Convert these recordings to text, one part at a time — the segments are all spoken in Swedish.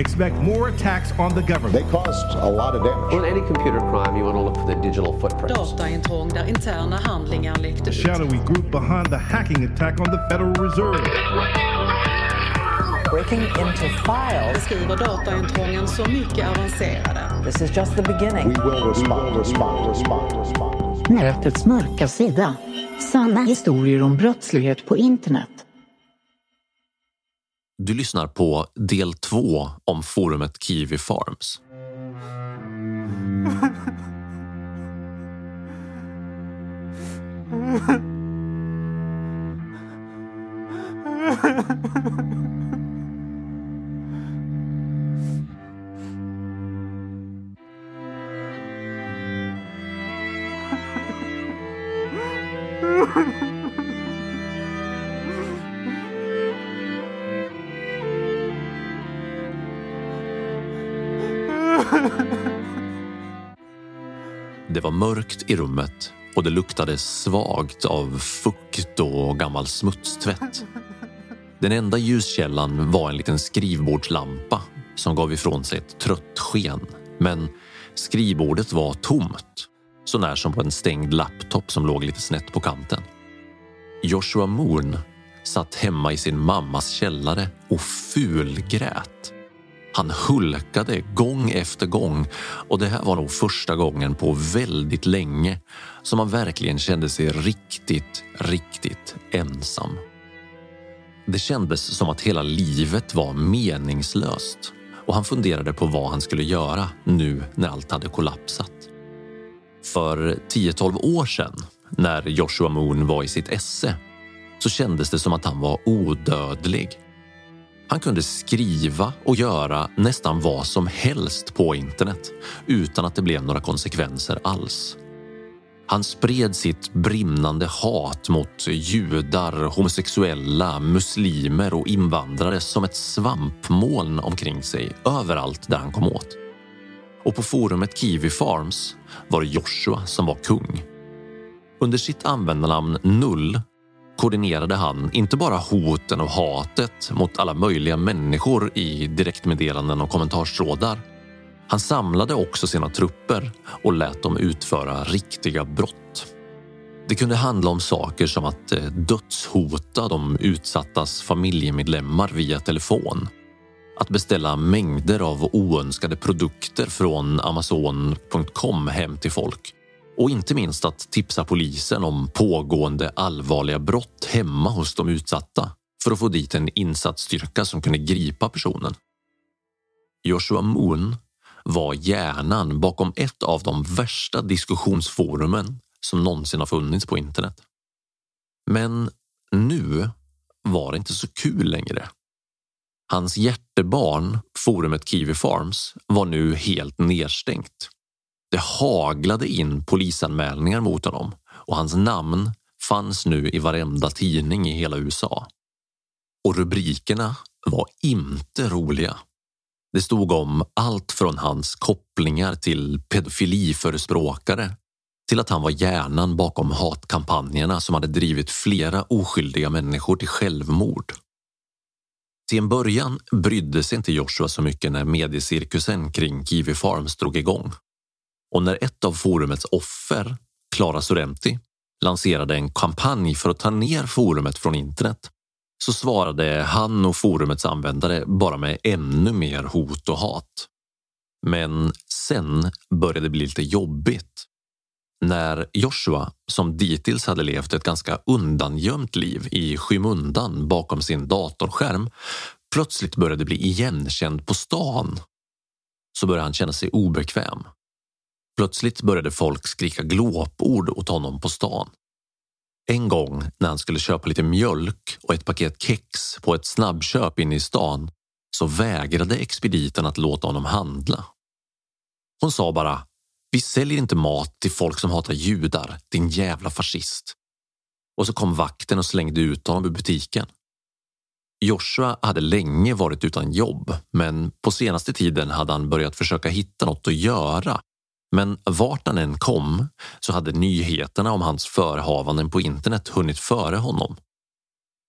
Expect more attacks on the government. They caused a lot of damage. In any computer crime, you want to look for the digital footprints. Dataintrång där interna handlingar läckte The ut. shadowy group behind the hacking attack on the Federal Reserve. breaking into files. Beskriver dataintrången så mycket avancerade. This is just the beginning. We will respond, respond, respond, respond. Nätets mörka sida. Sanna historier om brottslighet på internet. Du lyssnar på del två om forumet Kiwi Farms. Det var mörkt i rummet och det luktade svagt av fukt och gammal smutstvätt. Den enda ljuskällan var en liten skrivbordslampa som gav ifrån sig ett trött sken. Men skrivbordet var tomt, så när som på en stängd laptop som låg lite snett på kanten. Joshua Moon satt hemma i sin mammas källare och fulgrät. Han hulkade gång efter gång och det här var nog första gången på väldigt länge som han verkligen kände sig riktigt, riktigt ensam. Det kändes som att hela livet var meningslöst och han funderade på vad han skulle göra nu när allt hade kollapsat. För 10-12 år sedan, när Joshua Moon var i sitt esse, så kändes det som att han var odödlig. Han kunde skriva och göra nästan vad som helst på internet utan att det blev några konsekvenser alls. Han spred sitt brinnande hat mot judar, homosexuella, muslimer och invandrare som ett svampmoln omkring sig överallt där han kom åt. Och på forumet Kiwi Farms var det Joshua som var kung. Under sitt användarnamn Null koordinerade han inte bara hoten och hatet mot alla möjliga människor i direktmeddelanden och kommentarstrådar. Han samlade också sina trupper och lät dem utföra riktiga brott. Det kunde handla om saker som att eh, dödshota de utsattas familjemedlemmar via telefon. Att beställa mängder av oönskade produkter från Amazon.com hem till folk och inte minst att tipsa polisen om pågående allvarliga brott hemma hos de utsatta för att få dit en insatsstyrka som kunde gripa personen. Joshua Moon var hjärnan bakom ett av de värsta diskussionsforumen som någonsin har funnits på internet. Men nu var det inte så kul längre. Hans hjärtebarn, forumet Kiwi Farms, var nu helt nedstängt. Det haglade in polisanmälningar mot honom och hans namn fanns nu i varenda tidning i hela USA. Och rubrikerna var inte roliga. Det stod om allt från hans kopplingar till pedofiliförespråkare till att han var hjärnan bakom hatkampanjerna som hade drivit flera oskyldiga människor till självmord. Till en början brydde sig inte Joshua så mycket när mediecirkusen kring Kiwi Farms drog igång. Och när ett av forumets offer, Clara Sorrenti, lanserade en kampanj för att ta ner forumet från internet så svarade han och forumets användare bara med ännu mer hot och hat. Men sen började det bli lite jobbigt. När Joshua, som dittills hade levt ett ganska undangömt liv i skymundan bakom sin datorskärm, plötsligt började bli igenkänd på stan så började han känna sig obekväm. Plötsligt började folk skrika glåpord åt honom på stan. En gång när han skulle köpa lite mjölk och ett paket kex på ett snabbköp inne i stan så vägrade expediten att låta honom handla. Hon sa bara vi säljer inte mat till folk som hatar judar, din jävla fascist. Och så kom vakten och slängde ut honom ur butiken. Joshua hade länge varit utan jobb, men på senaste tiden hade han börjat försöka hitta något att göra. Men vart han än kom så hade nyheterna om hans förhavanden på internet hunnit före honom.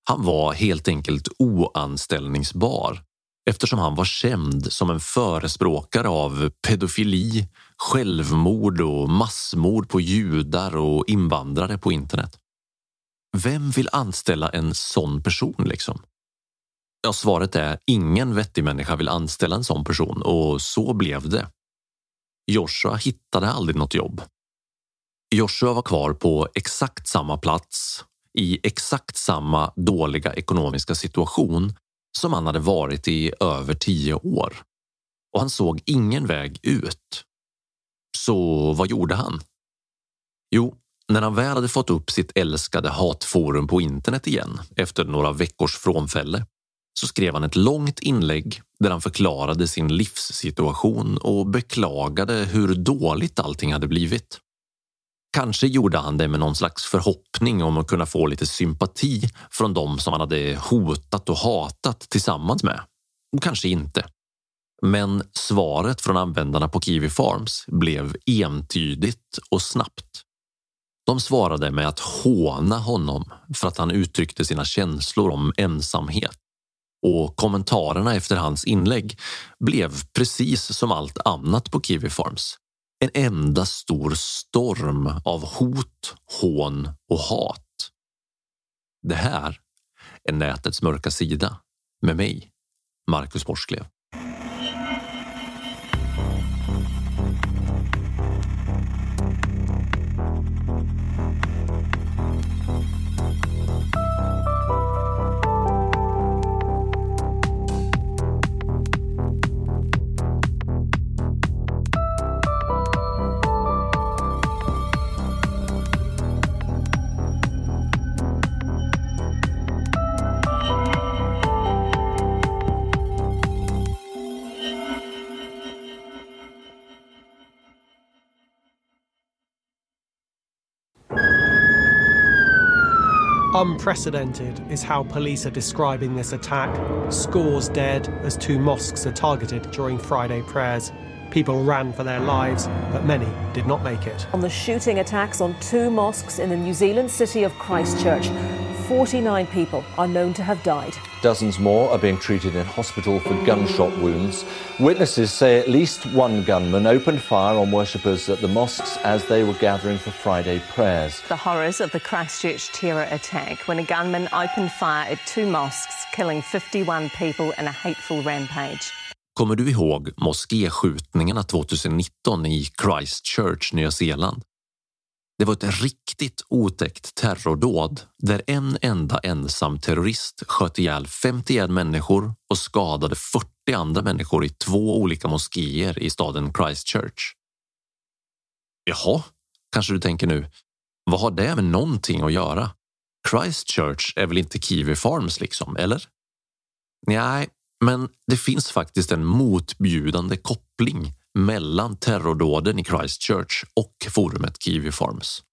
Han var helt enkelt oanställningsbar eftersom han var känd som en förespråkare av pedofili, självmord och massmord på judar och invandrare på internet. Vem vill anställa en sån person liksom? Ja, svaret är ingen vettig människa vill anställa en sån person och så blev det. Joshua hittade aldrig något jobb. Joshua var kvar på exakt samma plats i exakt samma dåliga ekonomiska situation som han hade varit i över tio år. Och han såg ingen väg ut. Så vad gjorde han? Jo, när han väl hade fått upp sitt älskade hatforum på internet igen efter några veckors frånfälle så skrev han ett långt inlägg där han förklarade sin livssituation och beklagade hur dåligt allting hade blivit. Kanske gjorde han det med någon slags förhoppning om att kunna få lite sympati från dem som han hade hotat och hatat tillsammans med. Och Kanske inte. Men svaret från användarna på Kiwi Farms blev entydigt och snabbt. De svarade med att håna honom för att han uttryckte sina känslor om ensamhet. Och kommentarerna efter hans inlägg blev precis som allt annat på Kiwi Farms. En enda stor storm av hot, hån och hat. Det här är nätets mörka sida med mig, Marcus Borsklev. Unprecedented is how police are describing this attack. Scores dead as two mosques are targeted during Friday prayers. People ran for their lives, but many did not make it. On the shooting attacks on two mosques in the New Zealand city of Christchurch, 49 people are known to have died. Dozens more are being treated in hospital for gunshot wounds. Witnesses say at least one gunman opened fire on worshippers at the mosques as they were gathering for Friday prayers. The horrors of the Christchurch terror attack when a gunman opened fire at two mosques, killing 51 people in a hateful rampage. Kommer du ihåg moskéskjutningarna 2019 i Christchurch, Nya Zeeland? Det var ett riktigt otäckt terrordåd där en enda ensam terrorist sköt ihjäl 51 människor och skadade 40 andra människor i två olika moskéer i staden Christchurch. Jaha, kanske du tänker nu. Vad har det med någonting att göra? Christchurch är väl inte Kiwi Farms liksom, eller? Nej, men det finns faktiskt en motbjudande koppling mellan terrordåden i Christchurch och forumet Kiwi Farms.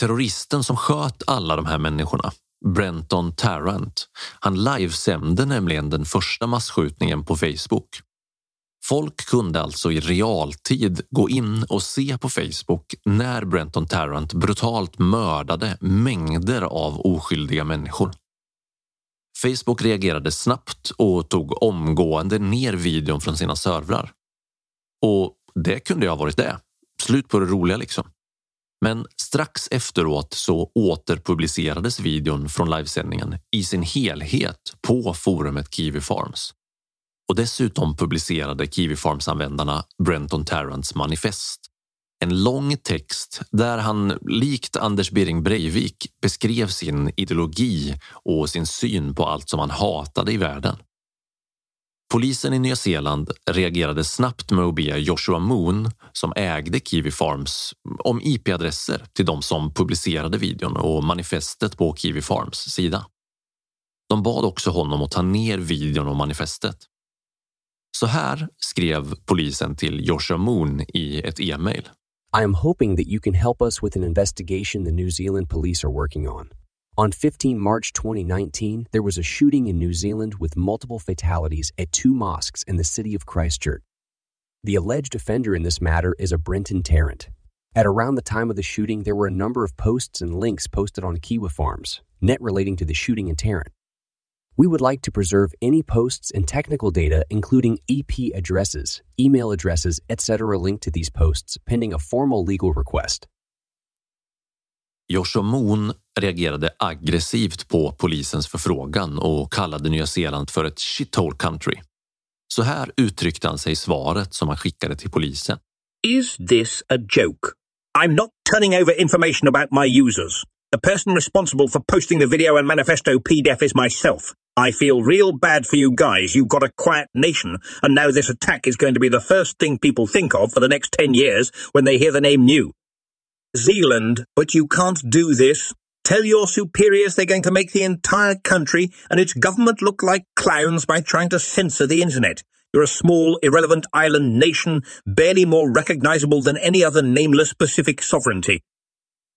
Terroristen som sköt alla de här människorna, Brenton Tarrant, han livesände nämligen den första massskjutningen på Facebook. Folk kunde alltså i realtid gå in och se på Facebook när Brenton Tarrant brutalt mördade mängder av oskyldiga människor. Facebook reagerade snabbt och tog omgående ner videon från sina servrar. Och det kunde ju ha varit det. Slut på det roliga liksom. Men strax efteråt så återpublicerades videon från livesändningen i sin helhet på forumet Kiwi Farms. Och dessutom publicerade Kiwi Farms-användarna Brenton Tarrants manifest. En lång text där han likt Anders Bering Breivik beskrev sin ideologi och sin syn på allt som han hatade i världen. Polisen i Nya Zeeland reagerade snabbt med att be Joshua Moon, som ägde Kiwi Farms, om IP-adresser till de som publicerade videon och manifestet på Kiwi Farms sida. De bad också honom att ta ner videon och manifestet. Så här skrev polisen till Joshua Moon i ett e-mail. I am hoping that you can help us with an investigation the New Zealand police are working on. On 15 March 2019, there was a shooting in New Zealand with multiple fatalities at two mosques in the city of Christchurch. The alleged offender in this matter is a Brenton Tarrant. At around the time of the shooting, there were a number of posts and links posted on Kiwa Farms, net relating to the shooting in Tarrant. We would like to preserve any posts and technical data, including EP addresses, email addresses, etc., linked to these posts, pending a formal legal request. Joshua Moon reagerade aggressivt på polisens förfrågan och kallade Nya Zeeland för ett shithole country. Så här uttryckte han sig i svaret som han skickade till polisen. Is this a joke? I'm not turning over information about my users. The person responsible for posting the video and manifesto PDF is myself. I feel real bad for you guys. You've got a quiet nation, and now this attack is going to be the first thing people think of for the next 10 years when they hear the name new. Zealand, but you can't do this. Tell your superiors they're going to make the entire country and its government look like clowns by trying to censor the internet. You're a small, irrelevant island nation, barely more recognizable than any other nameless Pacific sovereignty.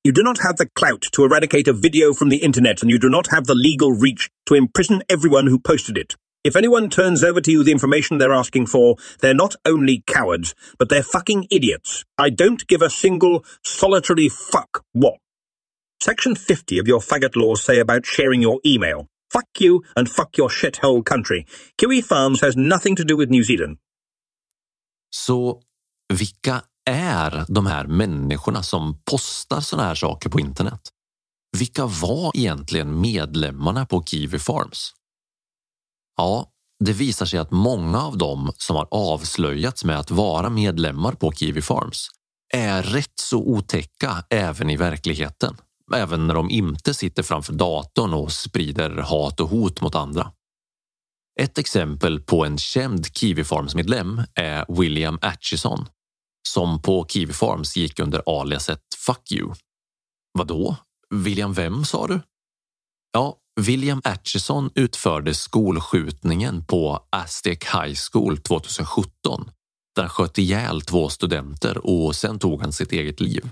You do not have the clout to eradicate a video from the internet, and you do not have the legal reach to imprison everyone who posted it. If anyone turns over to you the information they're asking for, they're not only cowards, but they're fucking idiots. I don't give a single solitary fuck what. Section 50 of your faggot laws say about sharing your email. Fuck you and fuck your shithole country. Kiwi Farms has nothing to do with New Zealand. Så vilka är de här människorna som postar såna här saker på internet? Vilka var egentligen medlemmarna på Kiwi Farms? Ja, det visar sig att många av dem som har avslöjats med att vara medlemmar på Kiwi Farms är rätt så otäcka även i verkligheten. Även när de inte sitter framför datorn och sprider hat och hot mot andra. Ett exempel på en känd Kiwi Farms-medlem är William Atchison som på Kiwi Farms gick under aliaset Fuck you. Vadå? William vem sa du? Ja, William Atchison utförde skolskjutningen på Aztec High School 2017 där han sköt ihjäl två studenter och sen tog han sitt eget liv.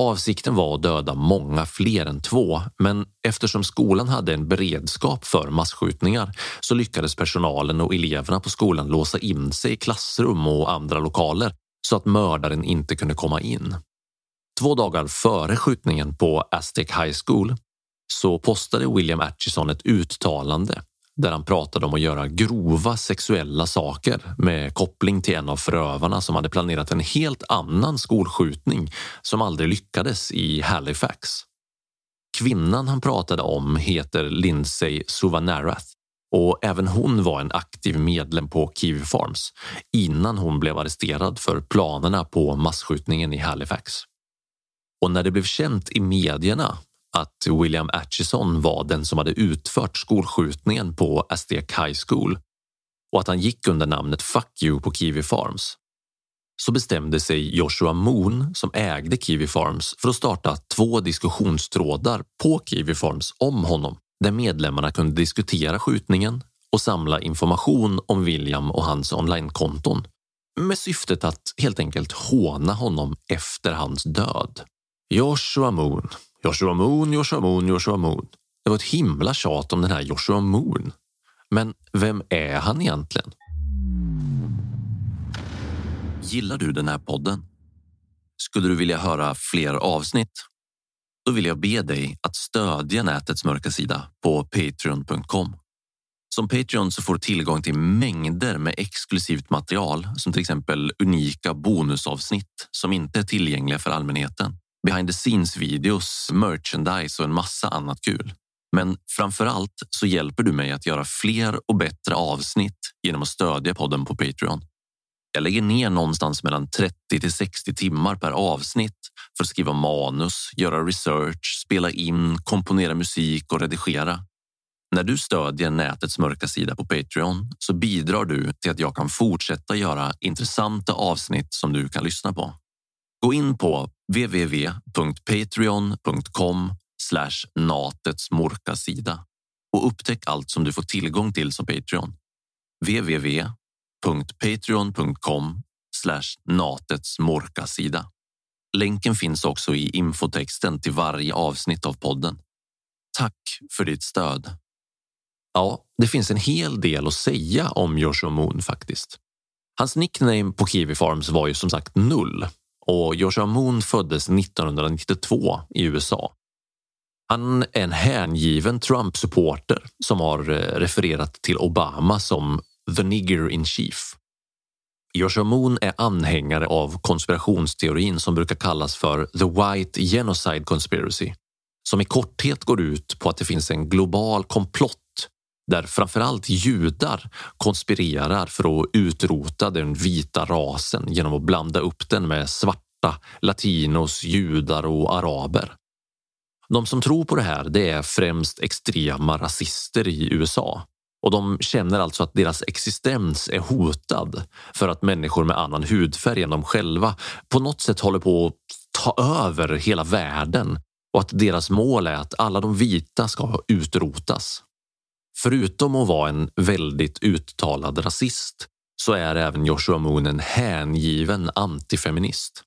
Avsikten var att döda många fler än två, men eftersom skolan hade en beredskap för massskjutningar så lyckades personalen och eleverna på skolan låsa in sig i klassrum och andra lokaler så att mördaren inte kunde komma in. Två dagar före skjutningen på Aztec High School så postade William Atchison ett uttalande där han pratade om att göra grova sexuella saker med koppling till en av förövarna som hade planerat en helt annan skolskjutning som aldrig lyckades i Halifax. Kvinnan han pratade om heter Lindsay Suvanarath och även hon var en aktiv medlem på Kiwi Farms innan hon blev arresterad för planerna på massskjutningen i Halifax. Och när det blev känt i medierna att William Atchison var den som hade utfört skolskjutningen på Aztec High School och att han gick under namnet Fuck you på Kiwi Farms så bestämde sig Joshua Moon, som ägde Kiwi Farms, för att starta två diskussionstrådar på Kiwi Farms om honom, där medlemmarna kunde diskutera skjutningen och samla information om William och hans onlinekonton med syftet att helt enkelt håna honom efter hans död. Joshua Moon, Joshua Moon, Joshua Moon, Joshua Moon. Det var ett himla tjat om den här Joshua Moon. Men vem är han egentligen? Gillar du den här podden? Skulle du vilja höra fler avsnitt? Då vill jag be dig att stödja nätets mörka sida på patreon.com. Som Patreon så får du tillgång till mängder med exklusivt material som till exempel unika bonusavsnitt som inte är tillgängliga för allmänheten. Behind the scenes videos, merchandise och en massa annat kul. Men framför allt så hjälper du mig att göra fler och bättre avsnitt genom att stödja podden på Patreon. Jag lägger ner någonstans mellan 30 till 60 timmar per avsnitt för att skriva manus, göra research, spela in, komponera musik och redigera. När du stödjer nätets mörka sida på Patreon så bidrar du till att jag kan fortsätta göra intressanta avsnitt som du kan lyssna på. Gå in på www.patreon.com natets mörka sida och upptäck allt som du får tillgång till som Patreon. www.patreon.com natets mörka sida. Länken finns också i infotexten till varje avsnitt av podden. Tack för ditt stöd. Ja, det finns en hel del att säga om Joshua Moon faktiskt. Hans nickname på Kiwi Farms var ju som sagt Null och Joshua Moon föddes 1992 i USA. Han är en hängiven Trump-supporter som har eh, refererat till Obama som the nigger in chief. Joshua Moon är anhängare av konspirationsteorin som brukar kallas för the white genocide conspiracy som i korthet går ut på att det finns en global komplott där framförallt judar konspirerar för att utrota den vita rasen genom att blanda upp den med svarta, latinos, judar och araber. De som tror på det här det är främst extrema rasister i USA och de känner alltså att deras existens är hotad för att människor med annan hudfärg än de själva på något sätt håller på att ta över hela världen och att deras mål är att alla de vita ska utrotas. Förutom att vara en väldigt uttalad rasist så är även Joshua Moon en hängiven antifeminist.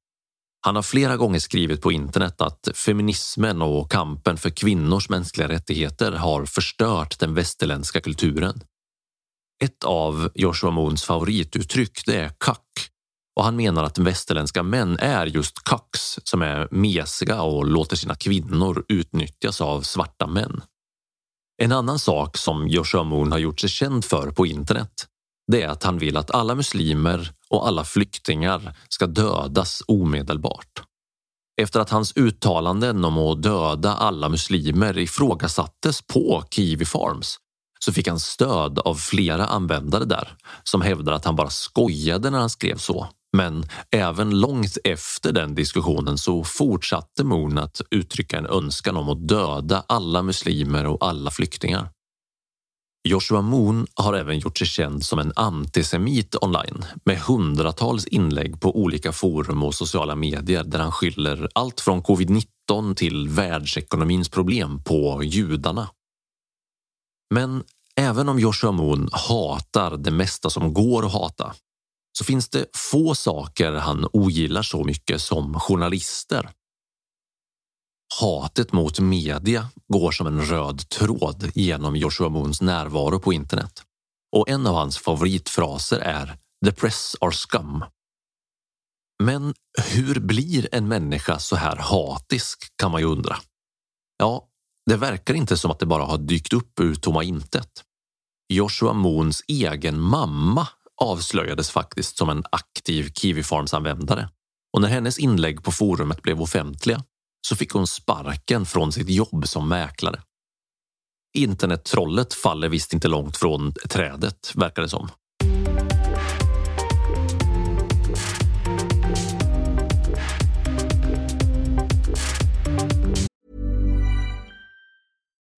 Han har flera gånger skrivit på internet att feminismen och kampen för kvinnors mänskliga rättigheter har förstört den västerländska kulturen. Ett av Joshua Moons favorituttryck det är kack och han menar att västerländska män är just kacks som är mesiga och låter sina kvinnor utnyttjas av svarta män. En annan sak som Joshua Moon har gjort sig känd för på internet det är att han vill att alla muslimer och alla flyktingar ska dödas omedelbart. Efter att hans uttalanden om att döda alla muslimer ifrågasattes på Kiwi Farms så fick han stöd av flera användare där som hävdar att han bara skojade när han skrev så men även långt efter den diskussionen så fortsatte Moon att uttrycka en önskan om att döda alla muslimer och alla flyktingar. Joshua Moon har även gjort sig känd som en antisemit online med hundratals inlägg på olika forum och sociala medier där han skyller allt från covid-19 till världsekonomins problem på judarna. Men även om Joshua Moon hatar det mesta som går att hata så finns det få saker han ogillar så mycket som journalister. Hatet mot media går som en röd tråd genom Joshua Moons närvaro på internet. Och en av hans favoritfraser är “The press are scum”. Men hur blir en människa så här hatisk kan man ju undra. Ja, det verkar inte som att det bara har dykt upp ur tomma intet. Joshua Moons egen mamma avslöjades faktiskt som en aktiv Kiwi Farms-användare och när hennes inlägg på forumet blev offentliga så fick hon sparken från sitt jobb som mäklare. Internettrollet faller visst inte långt från trädet, verkar det som.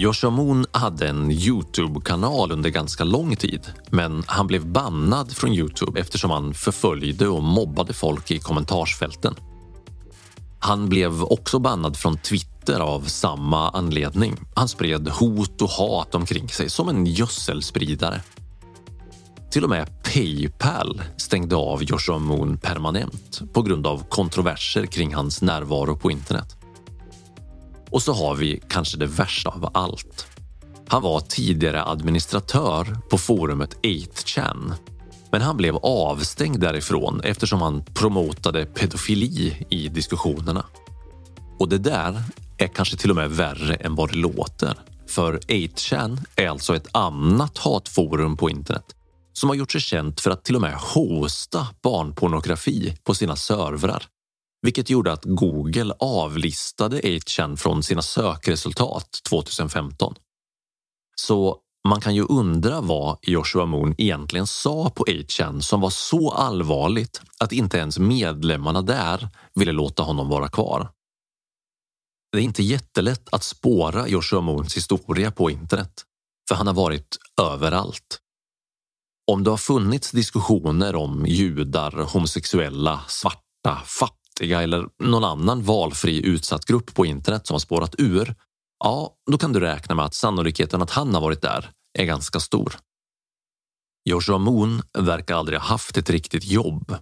Joshua Moon hade en Youtube-kanal under ganska lång tid men han blev bannad från Youtube eftersom han förföljde och mobbade folk i kommentarsfälten. Han blev också bannad från Twitter av samma anledning. Han spred hot och hat omkring sig som en gödselspridare. Till och med Paypal stängde av Joshua Moon permanent på grund av kontroverser kring hans närvaro på internet. Och så har vi kanske det värsta av allt. Han var tidigare administratör på forumet 8chan men han blev avstängd därifrån eftersom han promotade pedofili i diskussionerna. Och det där är kanske till och med värre än vad det låter. För 8chan är alltså ett annat hatforum på internet som har gjort sig känt för att till och med hosta barnpornografi på sina servrar vilket gjorde att Google avlistade 8chan från sina sökresultat 2015. Så man kan ju undra vad Joshua Moon egentligen sa på 8chan som var så allvarligt att inte ens medlemmarna där ville låta honom vara kvar. Det är inte jättelätt att spåra Joshua Moons historia på internet, för han har varit överallt. Om det har funnits diskussioner om judar, homosexuella, svarta, fattiga eller någon annan valfri utsatt grupp på internet som har spårat ur, ja, då kan du räkna med att sannolikheten att han har varit där är ganska stor. Joshua Moon verkar aldrig ha haft ett riktigt jobb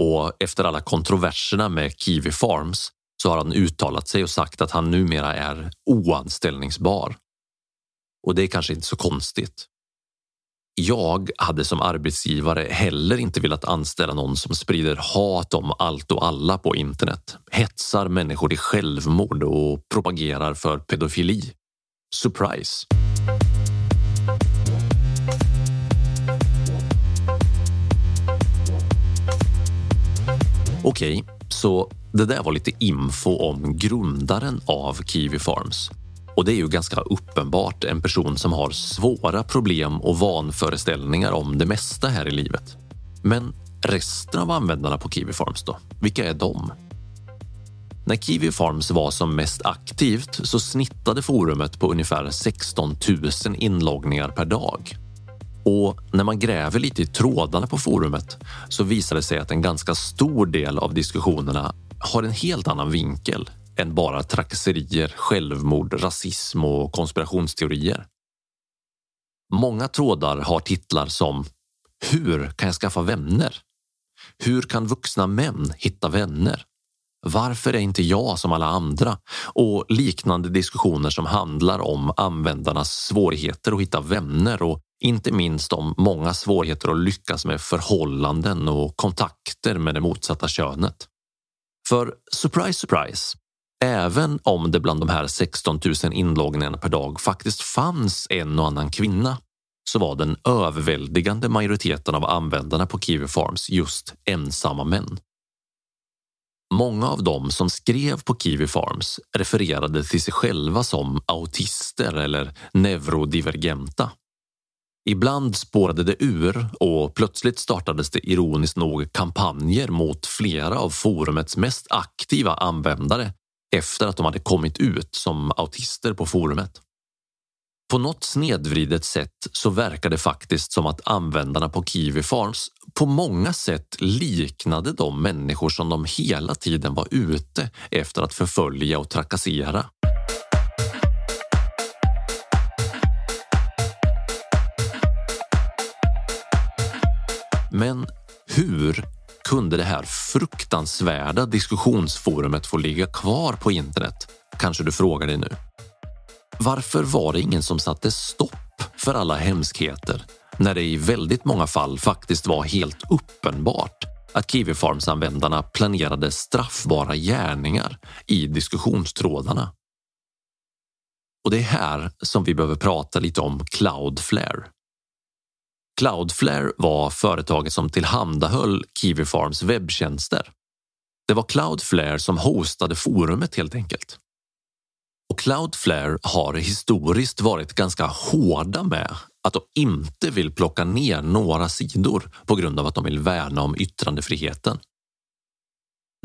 och efter alla kontroverserna med Kiwi Farms så har han uttalat sig och sagt att han numera är oanställningsbar. Och det är kanske inte så konstigt. Jag hade som arbetsgivare heller inte velat anställa någon som sprider hat om allt och alla på internet, hetsar människor till självmord och propagerar för pedofili. Surprise! Okej, okay, så det där var lite info om grundaren av Kiwi Farms. Och det är ju ganska uppenbart en person som har svåra problem och vanföreställningar om det mesta här i livet. Men resten av användarna på Kiwi Farms då? Vilka är de? När Kiwi Farms var som mest aktivt så snittade forumet på ungefär 16 000 inloggningar per dag. Och när man gräver lite i trådarna på forumet så visar det sig att en ganska stor del av diskussionerna har en helt annan vinkel än bara trakasserier, självmord, rasism och konspirationsteorier. Många trådar har titlar som Hur kan jag skaffa vänner? Hur kan vuxna män hitta vänner? Varför är inte jag som alla andra? Och liknande diskussioner som handlar om användarnas svårigheter att hitta vänner och inte minst om många svårigheter att lyckas med förhållanden och kontakter med det motsatta könet. För surprise, surprise, även om det bland de här 16 000 inloggningarna per dag faktiskt fanns en och annan kvinna så var den överväldigande majoriteten av användarna på Kiwi Farms just ensamma män. Många av dem som skrev på Kiwi Farms refererade till sig själva som autister eller neurodivergenta. Ibland spårade det ur och plötsligt startades det ironiskt nog kampanjer mot flera av forumets mest aktiva användare efter att de hade kommit ut som autister på forumet. På något snedvridet sätt så verkar det faktiskt som att användarna på Kiwi Farms på många sätt liknade de människor som de hela tiden var ute efter att förfölja och trakassera. Men hur kunde det här fruktansvärda diskussionsforumet få ligga kvar på internet? Kanske du frågar dig nu. Varför var det ingen som satte stopp för alla hemskheter när det i väldigt många fall faktiskt var helt uppenbart att Kiwifarms-användarna planerade straffbara gärningar i diskussionstrådarna? Och det är här som vi behöver prata lite om Cloudflare. Cloudflare var företaget som tillhandahöll Kiwi Farms webbtjänster. Det var Cloudflare som hostade forumet helt enkelt. Och Cloudflare har historiskt varit ganska hårda med att de inte vill plocka ner några sidor på grund av att de vill värna om yttrandefriheten.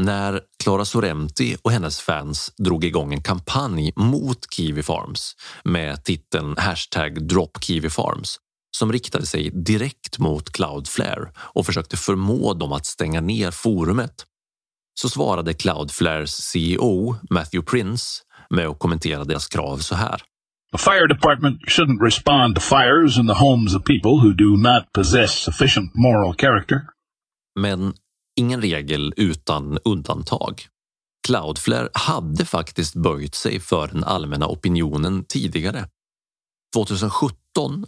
När Clara Sorrenti och hennes fans drog igång en kampanj mot Kiwi Farms med titeln hashtag Drop Kiwi Farms som riktade sig direkt mot Cloudflare och försökte förmå dem att stänga ner forumet så svarade Cloudflares CEO Matthew Prince med att kommentera deras krav så här. The fire department shouldn't respond to fires in the homes of people who do not possess sufficient moral character. Men ingen regel utan undantag. Cloudflare hade faktiskt böjt sig för den allmänna opinionen tidigare. 2017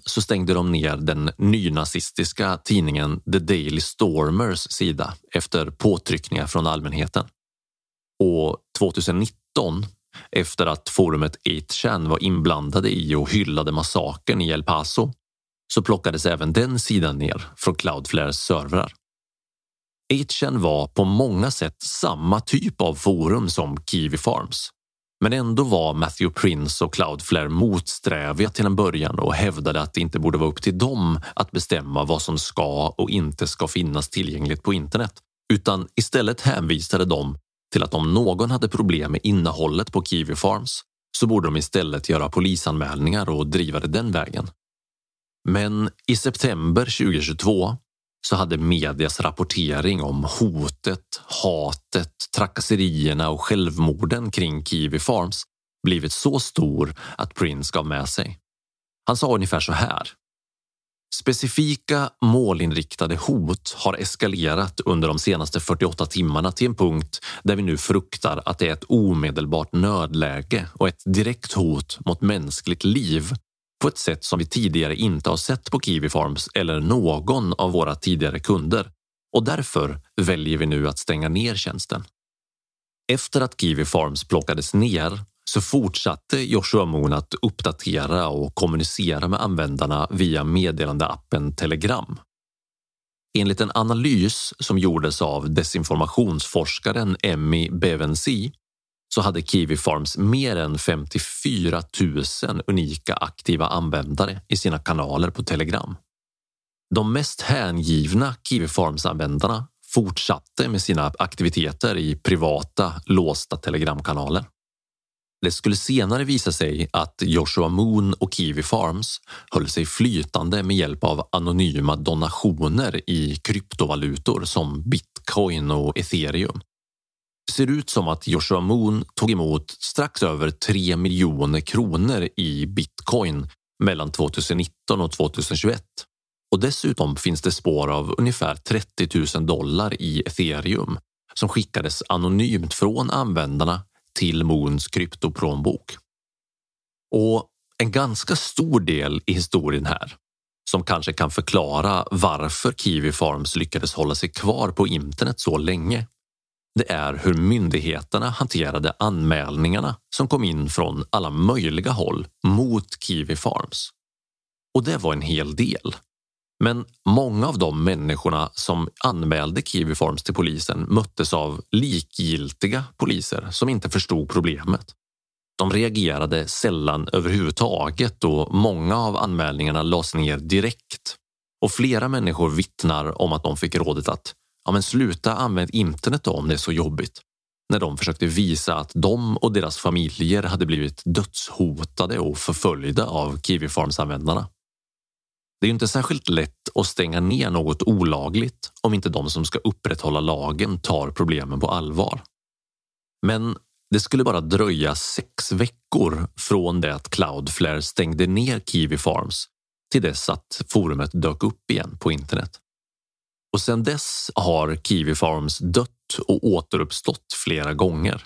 så stängde de ner den nynazistiska tidningen The Daily Stormers sida efter påtryckningar från allmänheten. Och 2019 efter att forumet 8chan var inblandade i och hyllade massakern i El Paso så plockades även den sidan ner från Cloudflares servrar. 8chan var på många sätt samma typ av forum som Kiwi Farms. Men ändå var Matthew Prince och Cloudflare motsträviga till en början och hävdade att det inte borde vara upp till dem att bestämma vad som ska och inte ska finnas tillgängligt på internet. Utan istället hänvisade de till att om någon hade problem med innehållet på Kiwi Farms så borde de istället göra polisanmälningar och driva det den vägen. Men i september 2022 så hade medias rapportering om hotet, hatet, trakasserierna och självmorden kring Kiwi Farms blivit så stor att Prince gav med sig. Han sa ungefär så här. Specifika målinriktade hot har eskalerat under de senaste 48 timmarna till en punkt där vi nu fruktar att det är ett omedelbart nödläge och ett direkt hot mot mänskligt liv på ett sätt som vi tidigare inte har sett på Kiwi Farms eller någon av våra tidigare kunder och därför väljer vi nu att stänga ner tjänsten. Efter att Kiwi Farms plockades ner så fortsatte Joshua Moon att uppdatera och kommunicera med användarna via meddelandeappen Telegram. Enligt en analys som gjordes av desinformationsforskaren Emmy Bevensi så hade Kiwi Farms mer än 54 000 unika aktiva användare i sina kanaler på Telegram. De mest hängivna Kiwi Farms-användarna fortsatte med sina aktiviteter i privata låsta telegramkanaler. Det skulle senare visa sig att Joshua Moon och Kiwi Farms höll sig flytande med hjälp av anonyma donationer i kryptovalutor som bitcoin och ethereum. Det ser ut som att Joshua Moon tog emot strax över 3 miljoner kronor i bitcoin mellan 2019 och 2021. Och dessutom finns det spår av ungefär 30 000 dollar i ethereum som skickades anonymt från användarna till Moons kryptoplånbok. Och en ganska stor del i historien här som kanske kan förklara varför Kiwi Farms lyckades hålla sig kvar på internet så länge. Det är hur myndigheterna hanterade anmälningarna som kom in från alla möjliga håll mot Kiwi Farms. Och det var en hel del. Men många av de människorna som anmälde Kiwi Farms till polisen möttes av likgiltiga poliser som inte förstod problemet. De reagerade sällan överhuvudtaget och många av anmälningarna lades ner direkt. Och flera människor vittnar om att de fick rådet att ja, men sluta använda internet då om det är så jobbigt. När de försökte visa att de och deras familjer hade blivit dödshotade och förföljda av Kiwi Farms-användarna. Det är inte särskilt lätt att stänga ner något olagligt om inte de som ska upprätthålla lagen tar problemen på allvar. Men det skulle bara dröja sex veckor från det att Cloudflare stängde ner Kiwi Farms till dess att forumet dök upp igen på internet. Och sedan dess har Kiwi Farms dött och återuppstått flera gånger.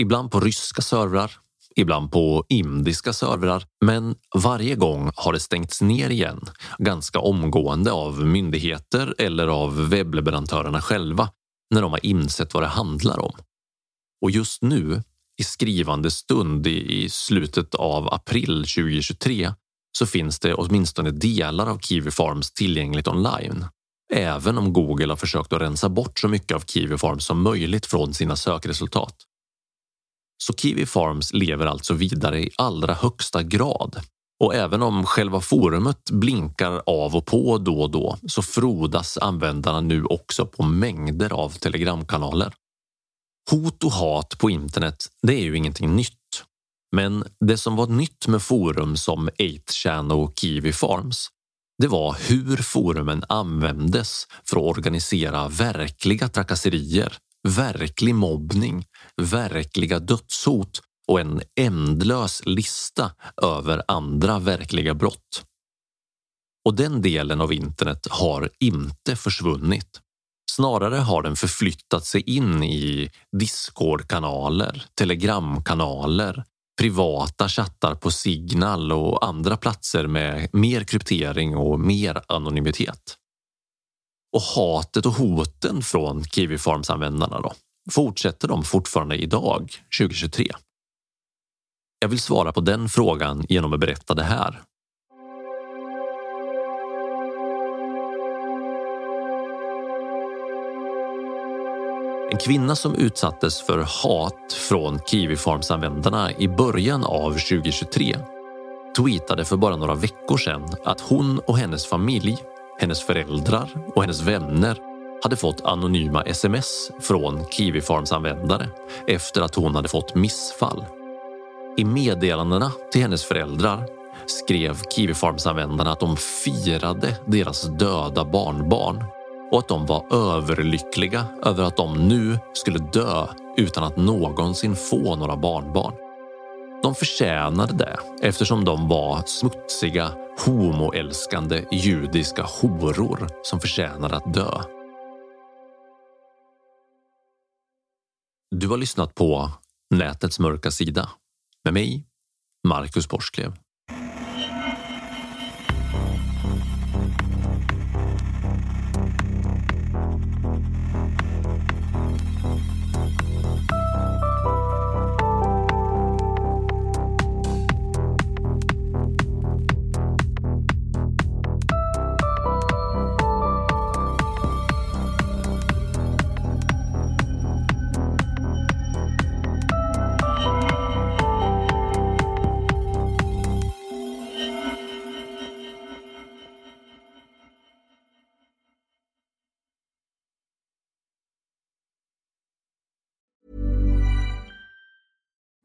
Ibland på ryska servrar, ibland på indiska servrar, men varje gång har det stängts ner igen ganska omgående av myndigheter eller av webbleverantörerna själva när de har insett vad det handlar om. Och just nu, i skrivande stund i slutet av april 2023, så finns det åtminstone delar av Kiwi Farms tillgängligt online. Även om Google har försökt att rensa bort så mycket av Kiwi Farms som möjligt från sina sökresultat. Så Kiwi Farms lever alltså vidare i allra högsta grad. Och även om själva forumet blinkar av och på då och då så frodas användarna nu också på mängder av telegramkanaler. Hot och hat på internet, det är ju ingenting nytt. Men det som var nytt med forum som 8chan och Kiwi Farms det var hur forumen användes för att organisera verkliga trakasserier, verklig mobbning, verkliga dödshot och en ändlös lista över andra verkliga brott. Och den delen av internet har inte försvunnit. Snarare har den förflyttat sig in i Discord-kanaler, Telegram-kanaler, privata chattar på Signal och andra platser med mer kryptering och mer anonymitet. Och hatet och hoten från Kiwi Farms-användarna då? Fortsätter de fortfarande idag, 2023? Jag vill svara på den frågan genom att berätta det här. En kvinna som utsattes för hat från Kiwifarms-användarna i början av 2023 tweetade för bara några veckor sedan att hon och hennes familj, hennes föräldrar och hennes vänner hade fått anonyma sms från Kiwifarms-användare efter att hon hade fått missfall. I meddelandena till hennes föräldrar skrev Kiwifarms-användarna att de firade deras döda barnbarn och att de var överlyckliga över att de nu skulle dö utan att någonsin få några barnbarn. De förtjänade det eftersom de var smutsiga, homoälskande judiska horor som förtjänade att dö. Du har lyssnat på Nätets mörka sida med mig, Marcus Borsklev.